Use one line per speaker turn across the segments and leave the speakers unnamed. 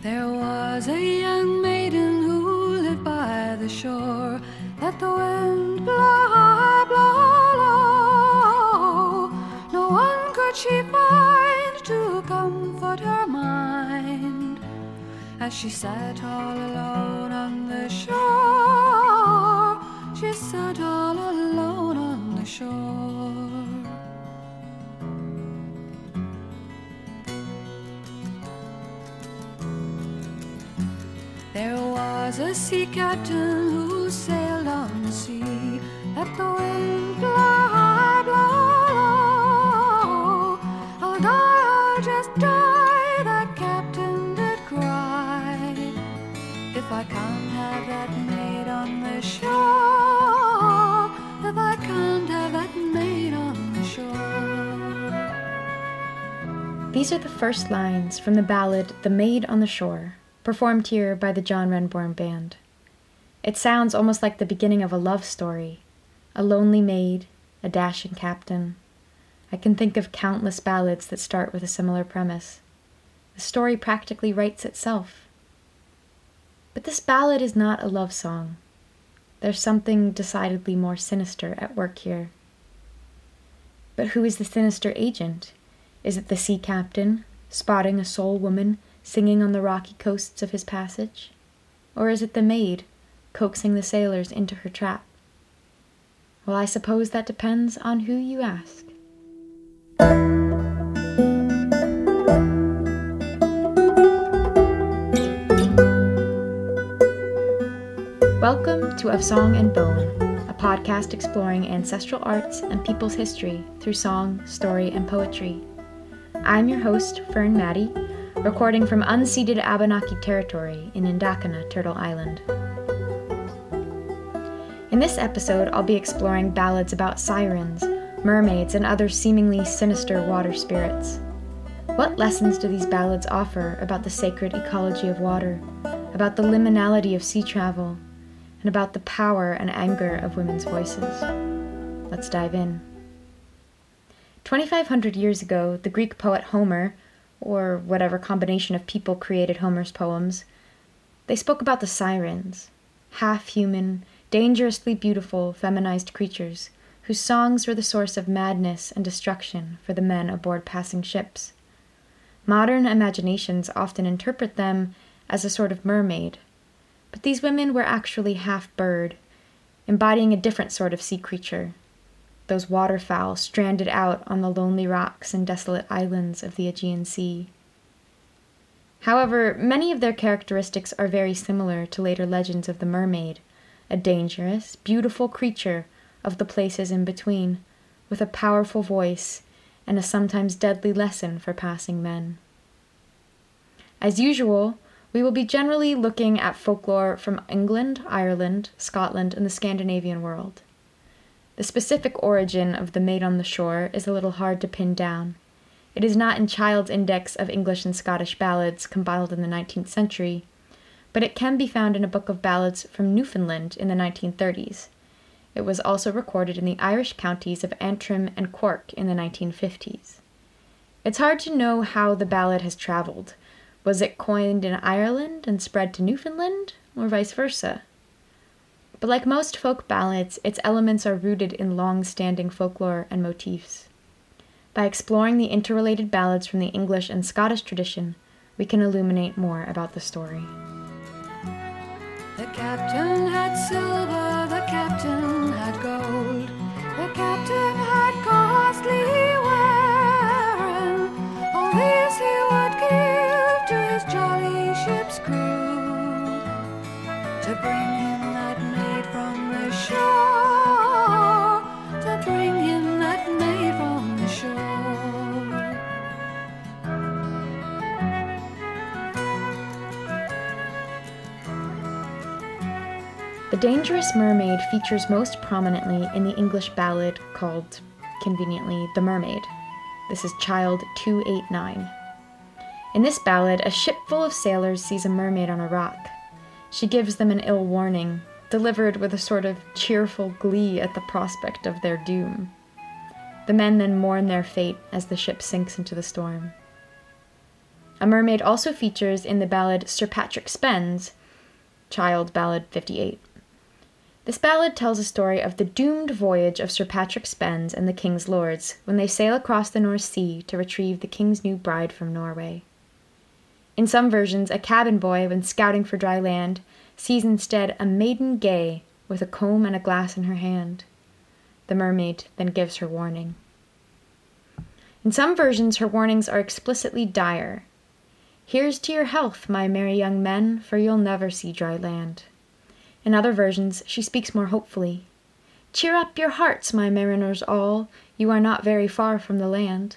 There was a young maiden who lived by the shore. Let the wind blow blow low. No one could she find to comfort her mind as she sat all alone on the shore. She sat all alone was a sea captain who sailed on the sea. Let the wind blow high, blow low. I'll die, I'll just die. That captain did cry. If I can't have that maid on the shore, if I can't have that maid on the shore.
These are the first lines from the ballad The Maid on the Shore, performed here by the John Renbourn Band. It sounds almost like the beginning of a love story a lonely maid, a dashing captain. I can think of countless ballads that start with a similar premise. The story practically writes itself. But this ballad is not a love song. There's something decidedly more sinister at work here. But who is the sinister agent? Is it the sea captain, spotting a sole woman singing on the rocky coasts of his passage? Or is it the maid, coaxing the sailors into her trap? Well, I suppose that depends on who you ask. Welcome to Of Song and Bone, a podcast exploring ancestral arts and people's history through song, story, and poetry. I'm your host, Fern Maddie, recording from unceded Abenaki territory in Ndakinna, Turtle Island. In this episode, I'll be exploring ballads about sirens, mermaids, and other seemingly sinister water spirits. What lessons do these ballads offer about the sacred ecology of water, about the liminality of sea travel, and about the power and anger of women's voices? Let's dive in. 2,500 years ago, the Greek poet Homer, or whatever combination of people created Homer's poems, they spoke about the sirens, half human, dangerously beautiful, feminized creatures whose songs were the source of madness and destruction for the men aboard passing ships. Modern imaginations often interpret them as a sort of mermaid, but these women were actually half bird, embodying a different sort of sea creature those waterfowl stranded out on the lonely rocks and desolate islands of the Aegean Sea. However, many of their characteristics are very similar to later legends of the mermaid, a dangerous, beautiful creature of the places in between, with a powerful voice and a sometimes deadly lesson for passing men. As usual, we will be generally looking at folklore from England, Ireland, Scotland, and the Scandinavian world. The specific origin of The Maid on the Shore is a little hard to pin down. It is not in Child's Index of English and Scottish Ballads compiled in the 19th century, but it can be found in a book of ballads from Newfoundland in the 1930s. It was also recorded in the Irish counties of Antrim and Cork in the 1950s. It's hard to know how the ballad has traveled. Was it coined in Ireland and spread to Newfoundland, or vice versa? But like most folk ballads, its elements are rooted in long standing folklore and motifs. By exploring the interrelated ballads from the English and Scottish tradition, we can illuminate more about the story.
The captain had silver, the captain had gold, the captain had costly wearing. All these he would give to his jolly ship's crew to bring
Dangerous Mermaid features most prominently in the English ballad called, conveniently, The Mermaid. This is Child 289. In this ballad, a ship full of sailors sees a mermaid on a rock. She gives them an ill warning, delivered with a sort of cheerful glee at the prospect of their doom. The men then mourn their fate as the ship sinks into the storm. A mermaid also features in the ballad Sir Patrick Spens, Child Ballad 58. This ballad tells a story of the doomed voyage of Sir Patrick Spens and the King's lords when they sail across the North Sea to retrieve the King's new bride from Norway. In some versions, a cabin boy, when scouting for dry land, sees instead a maiden gay with a comb and a glass in her hand. The mermaid then gives her warning. In some versions, her warnings are explicitly dire. Here's to your health, my merry young men, for you'll never see dry land. In other versions, she speaks more hopefully. Cheer up your hearts, my mariners all, you are not very far from the land.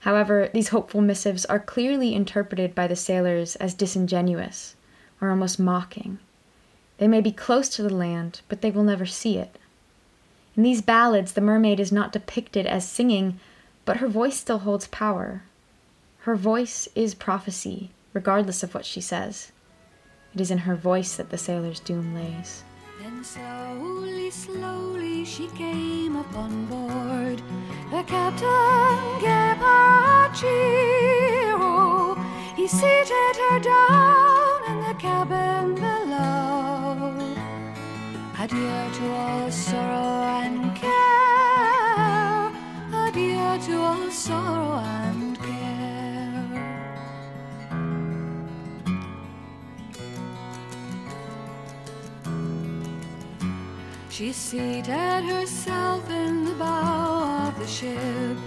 However, these hopeful missives are clearly interpreted by the sailors as disingenuous or almost mocking. They may be close to the land, but they will never see it. In these ballads, the mermaid is not depicted as singing, but her voice still holds power. Her voice is prophecy, regardless of what she says. It is in her voice that the sailor's doom lays.
Then slowly, slowly she came up on board. The captain. Oh, he seated her down in the cabin below. Adieu to all sorrow and She seated herself in the bow of the ship.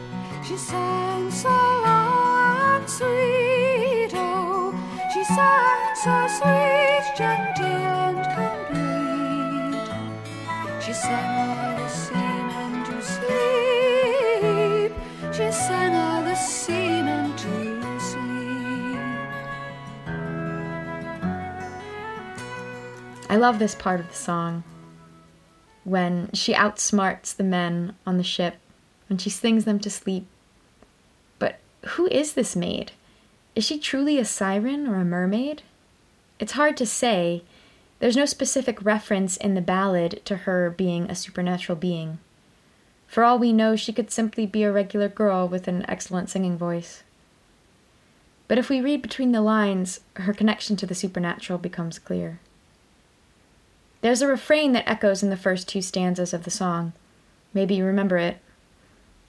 She sang so low and sweet, oh, she sang so sweet, genteel and complete. She sang all the seamen to sleep. She sang all the seamen to sleep.
I love this part of the song when she outsmarts the men on the ship, when she sings them to sleep. But who is this maid? Is she truly a siren or a mermaid? It's hard to say. There's no specific reference in the ballad to her being a supernatural being. For all we know, she could simply be a regular girl with an excellent singing voice. But if we read between the lines, her connection to the supernatural becomes clear. There's a refrain that echoes in the first two stanzas of the song. Maybe you remember it.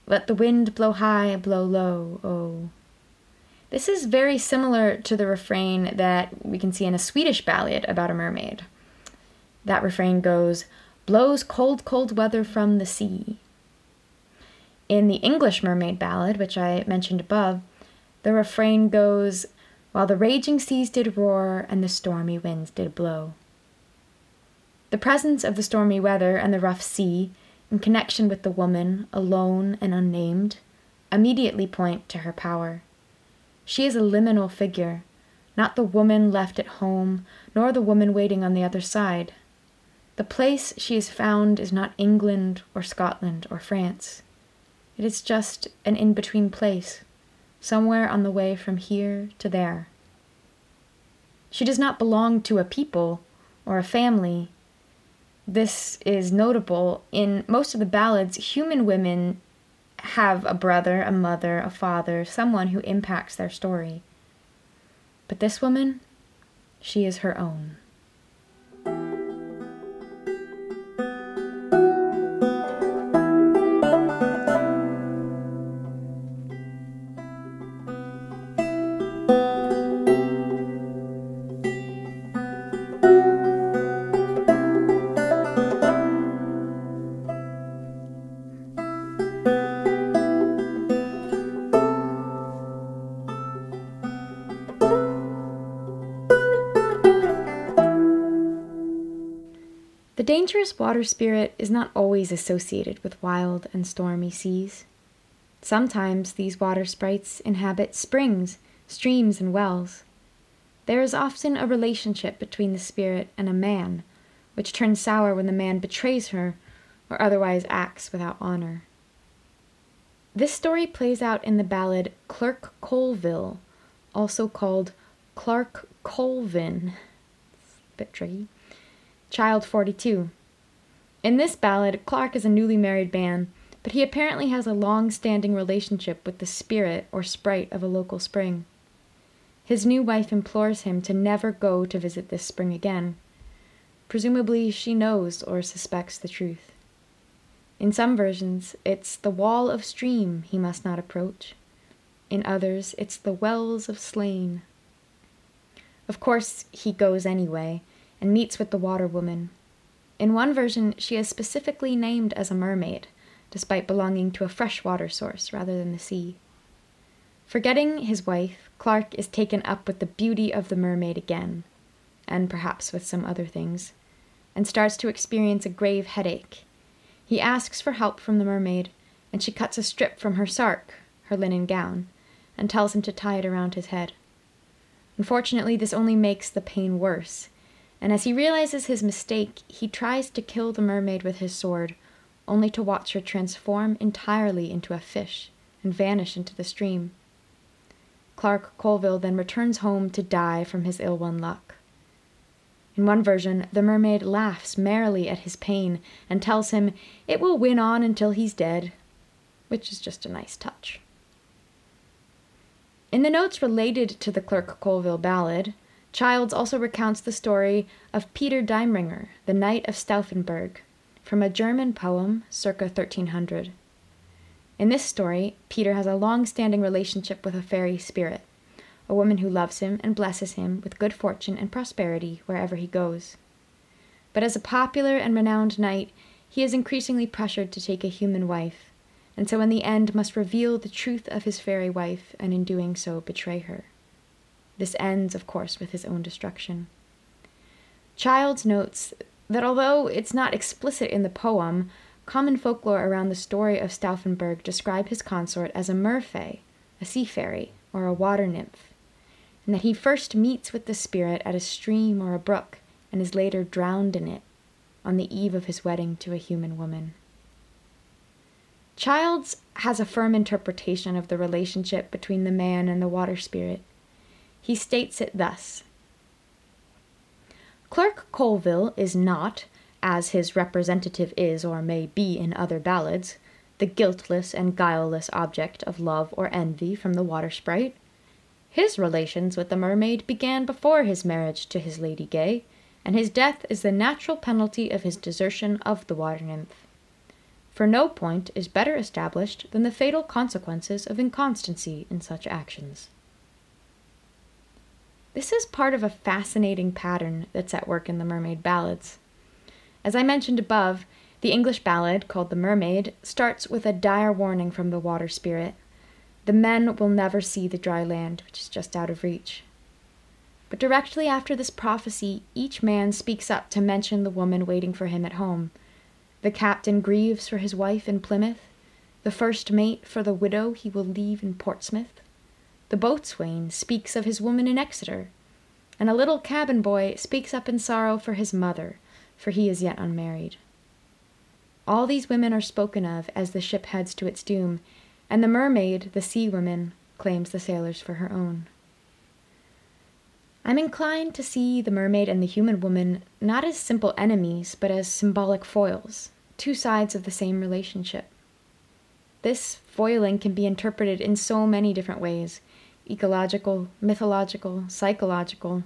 Let the wind blow high, blow low, oh. This is very similar to the refrain that we can see in a Swedish ballad about a mermaid. That refrain goes, Blows cold, cold weather from the sea. In the English mermaid ballad, which I mentioned above, the refrain goes, While the raging seas did roar and the stormy winds did blow. The presence of the stormy weather and the rough sea, in connection with the woman, alone and unnamed, immediately point to her power. She is a liminal figure, not the woman left at home, nor the woman waiting on the other side. The place she is found is not England or Scotland or France. It is just an in between place, somewhere on the way from here to there. She does not belong to a people or a family this is notable. In most of the ballads, human women have a brother, a mother, a father, someone who impacts their story. But this woman, she is her own. Dangerous water spirit is not always associated with wild and stormy seas. Sometimes these water sprites inhabit springs, streams, and wells. There is often a relationship between the spirit and a man, which turns sour when the man betrays her or otherwise acts without honor. This story plays out in the ballad Clerk Colville, also called Clark Colvin. It's a bit tricky. Child 42. In this ballad, Clark is a newly married man, but he apparently has a long standing relationship with the spirit or sprite of a local spring. his new wife implores him to never go to visit this spring again. Presumably, she knows or suspects the truth. In some versions, it's the wall of stream he must not approach. In others, it's the wells of Slane. Of course, he goes anyway and meets with the water woman. In one version, she is specifically named as a mermaid, despite belonging to a freshwater source rather than the sea. Forgetting his wife, Clark is taken up with the beauty of the mermaid again, and perhaps with some other things, and starts to experience a grave headache. He asks for help from the mermaid, and she cuts a strip from her sark, her linen gown, and tells him to tie it around his head. Unfortunately, this only makes the pain worse, and as he realizes his mistake, he tries to kill the mermaid with his sword, only to watch her transform entirely into a fish and vanish into the stream. Clark Colville then returns home to die from his ill won luck. In one version, the mermaid laughs merrily at his pain and tells him it will win on until he's dead, which is just a nice touch. In the notes related to the Clark Colville ballad, Childs also recounts the story of Peter Diemringer, the Knight of Staufenberg, from a German poem circa 1300. In this story, Peter has a long standing relationship with a fairy spirit, a woman who loves him and blesses him with good fortune and prosperity wherever he goes. But as a popular and renowned knight, he is increasingly pressured to take a human wife, and so in the end must reveal the truth of his fairy wife and in doing so betray her. This ends, of course, with his own destruction. Childs notes that although it's not explicit in the poem, Common folklore around the story of Staufenberg describe his consort as a merfay, a sea fairy, or a water nymph, and that he first meets with the spirit at a stream or a brook and is later drowned in it on the eve of his wedding to a human woman. Childs has a firm interpretation of the relationship between the man and the water spirit. He states it thus Clerk Colville is not, as his representative is or may be in other ballads, the guiltless and guileless object of love or envy from the water sprite. His relations with the mermaid began before his marriage to his lady gay, and his death is the natural penalty of his desertion of the water nymph. For no point is better established than the fatal consequences of inconstancy in such actions. This is part of a fascinating pattern that's at work in the mermaid ballads. As I mentioned above, the English ballad, called The Mermaid, starts with a dire warning from the water spirit. The men will never see the dry land, which is just out of reach. But directly after this prophecy, each man speaks up to mention the woman waiting for him at home. The captain grieves for his wife in Plymouth, the first mate for the widow he will leave in Portsmouth. The boatswain speaks of his woman in Exeter, and a little cabin boy speaks up in sorrow for his mother, for he is yet unmarried. All these women are spoken of as the ship heads to its doom, and the mermaid, the sea woman, claims the sailors for her own. I'm inclined to see the mermaid and the human woman not as simple enemies, but as symbolic foils, two sides of the same relationship. This foiling can be interpreted in so many different ways ecological, mythological, psychological.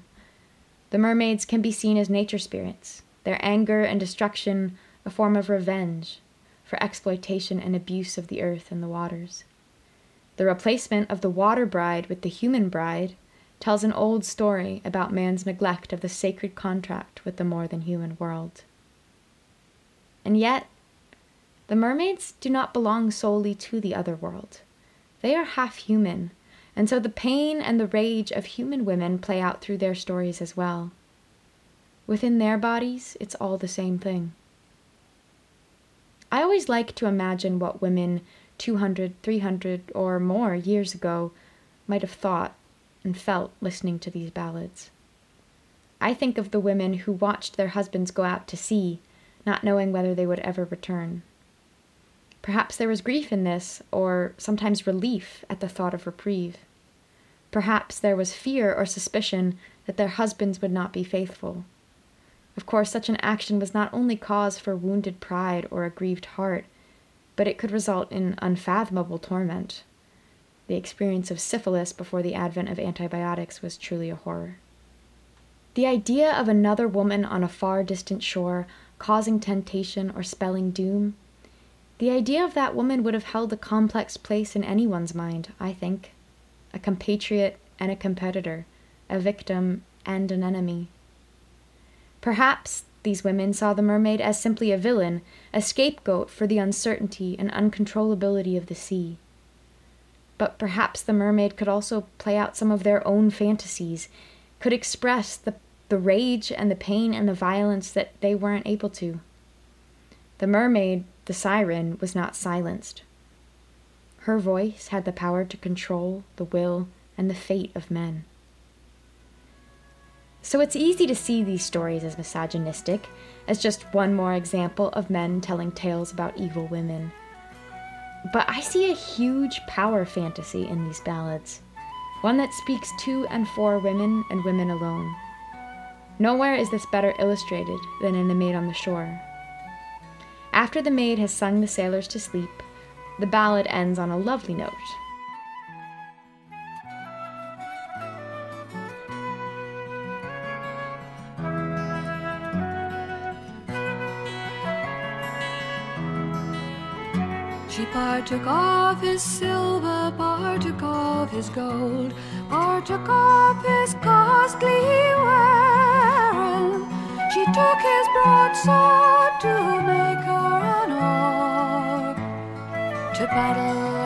The mermaids can be seen as nature spirits, their anger and destruction a form of revenge for exploitation and abuse of the earth and the waters. The replacement of the water bride with the human bride tells an old story about man's neglect of the sacred contract with the more than human world. And yet, the mermaids do not belong solely to the other world. They are half human, and so the pain and the rage of human women play out through their stories as well. Within their bodies, it's all the same thing. I always like to imagine what women 200, 300, or more years ago might have thought and felt listening to these ballads. I think of the women who watched their husbands go out to sea, not knowing whether they would ever return. Perhaps there was grief in this, or sometimes relief at the thought of reprieve. Perhaps there was fear or suspicion that their husbands would not be faithful. Of course, such an action was not only cause for wounded pride or a grieved heart, but it could result in unfathomable torment. The experience of syphilis before the advent of antibiotics was truly a horror. The idea of another woman on a far distant shore causing temptation or spelling doom, the idea of that woman would have held a complex place in anyone's mind, I think. A compatriot and a competitor, a victim and an enemy. Perhaps these women saw the mermaid as simply a villain, a scapegoat for the uncertainty and uncontrollability of the sea. But perhaps the mermaid could also play out some of their own fantasies, could express the, the rage and the pain and the violence that they weren't able to. The mermaid, the siren, was not silenced. Her voice had the power to control the will and the fate of men. So it's easy to see these stories as misogynistic, as just one more example of men telling tales about evil women. But I see a huge power fantasy in these ballads, one that speaks to and for women and women alone. Nowhere is this better illustrated than in The Maid on the Shore. After the maid has sung the sailors to sleep, the ballad ends on a lovely note
She partook of his silver, partook of his gold, partook of his costly wearing. She took his broadsword to make her to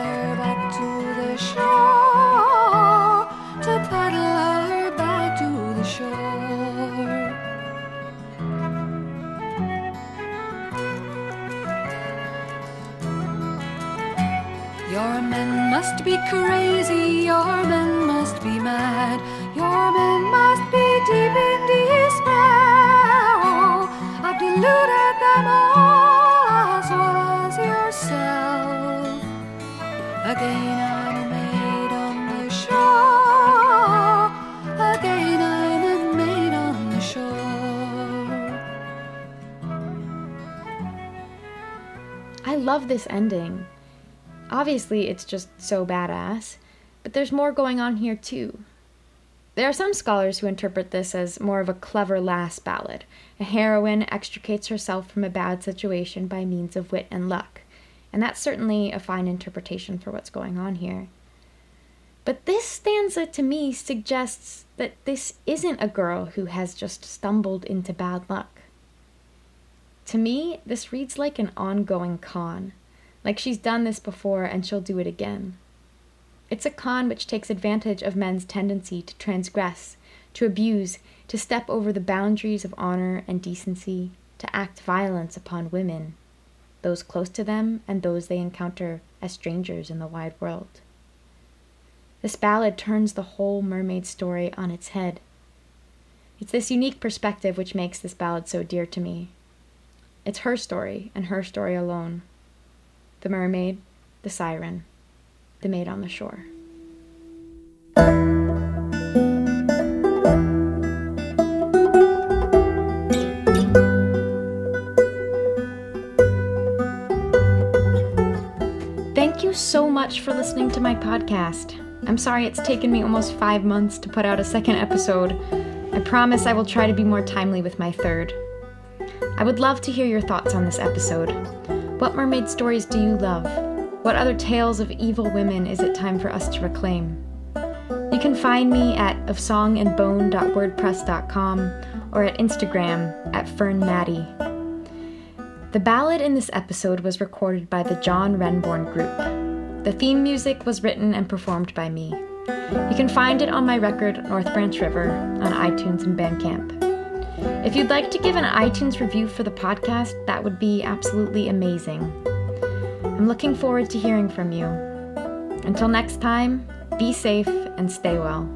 I love this ending. Obviously, it's just so badass, but there's more going on here too. There are some scholars who interpret this as more of a clever lass ballad. A heroine extricates herself from a bad situation by means of wit and luck, and that's certainly a fine interpretation for what's going on here. But this stanza to me suggests that this isn't a girl who has just stumbled into bad luck. To me, this reads like an ongoing con like she's done this before and she'll do it again. It's a con which takes advantage of men's tendency to transgress, to abuse, to step over the boundaries of honor and decency, to act violence upon women, those close to them and those they encounter as strangers in the wide world. This ballad turns the whole mermaid story on its head. It's this unique perspective which makes this ballad so dear to me. It's her story, and her story alone the mermaid, the siren, the maid on the shore. Thank you so much for listening to my podcast. I'm sorry it's taken me almost five months to put out a second episode. I promise I will try to be more timely with my third. I would love to hear your thoughts on this episode. What mermaid stories do you love? What other tales of evil women is it time for us to reclaim? You can find me at ofsongandbone.wordpress.com or at Instagram at fernmaddie. The ballad in this episode was recorded by the John Renbourn Group. The theme music was written and performed by me. You can find it on my record North Branch River on iTunes and Bandcamp. If you'd like to give an iTunes review for the podcast, that would be absolutely amazing. I'm looking forward to hearing from you. Until next time, be safe and stay well.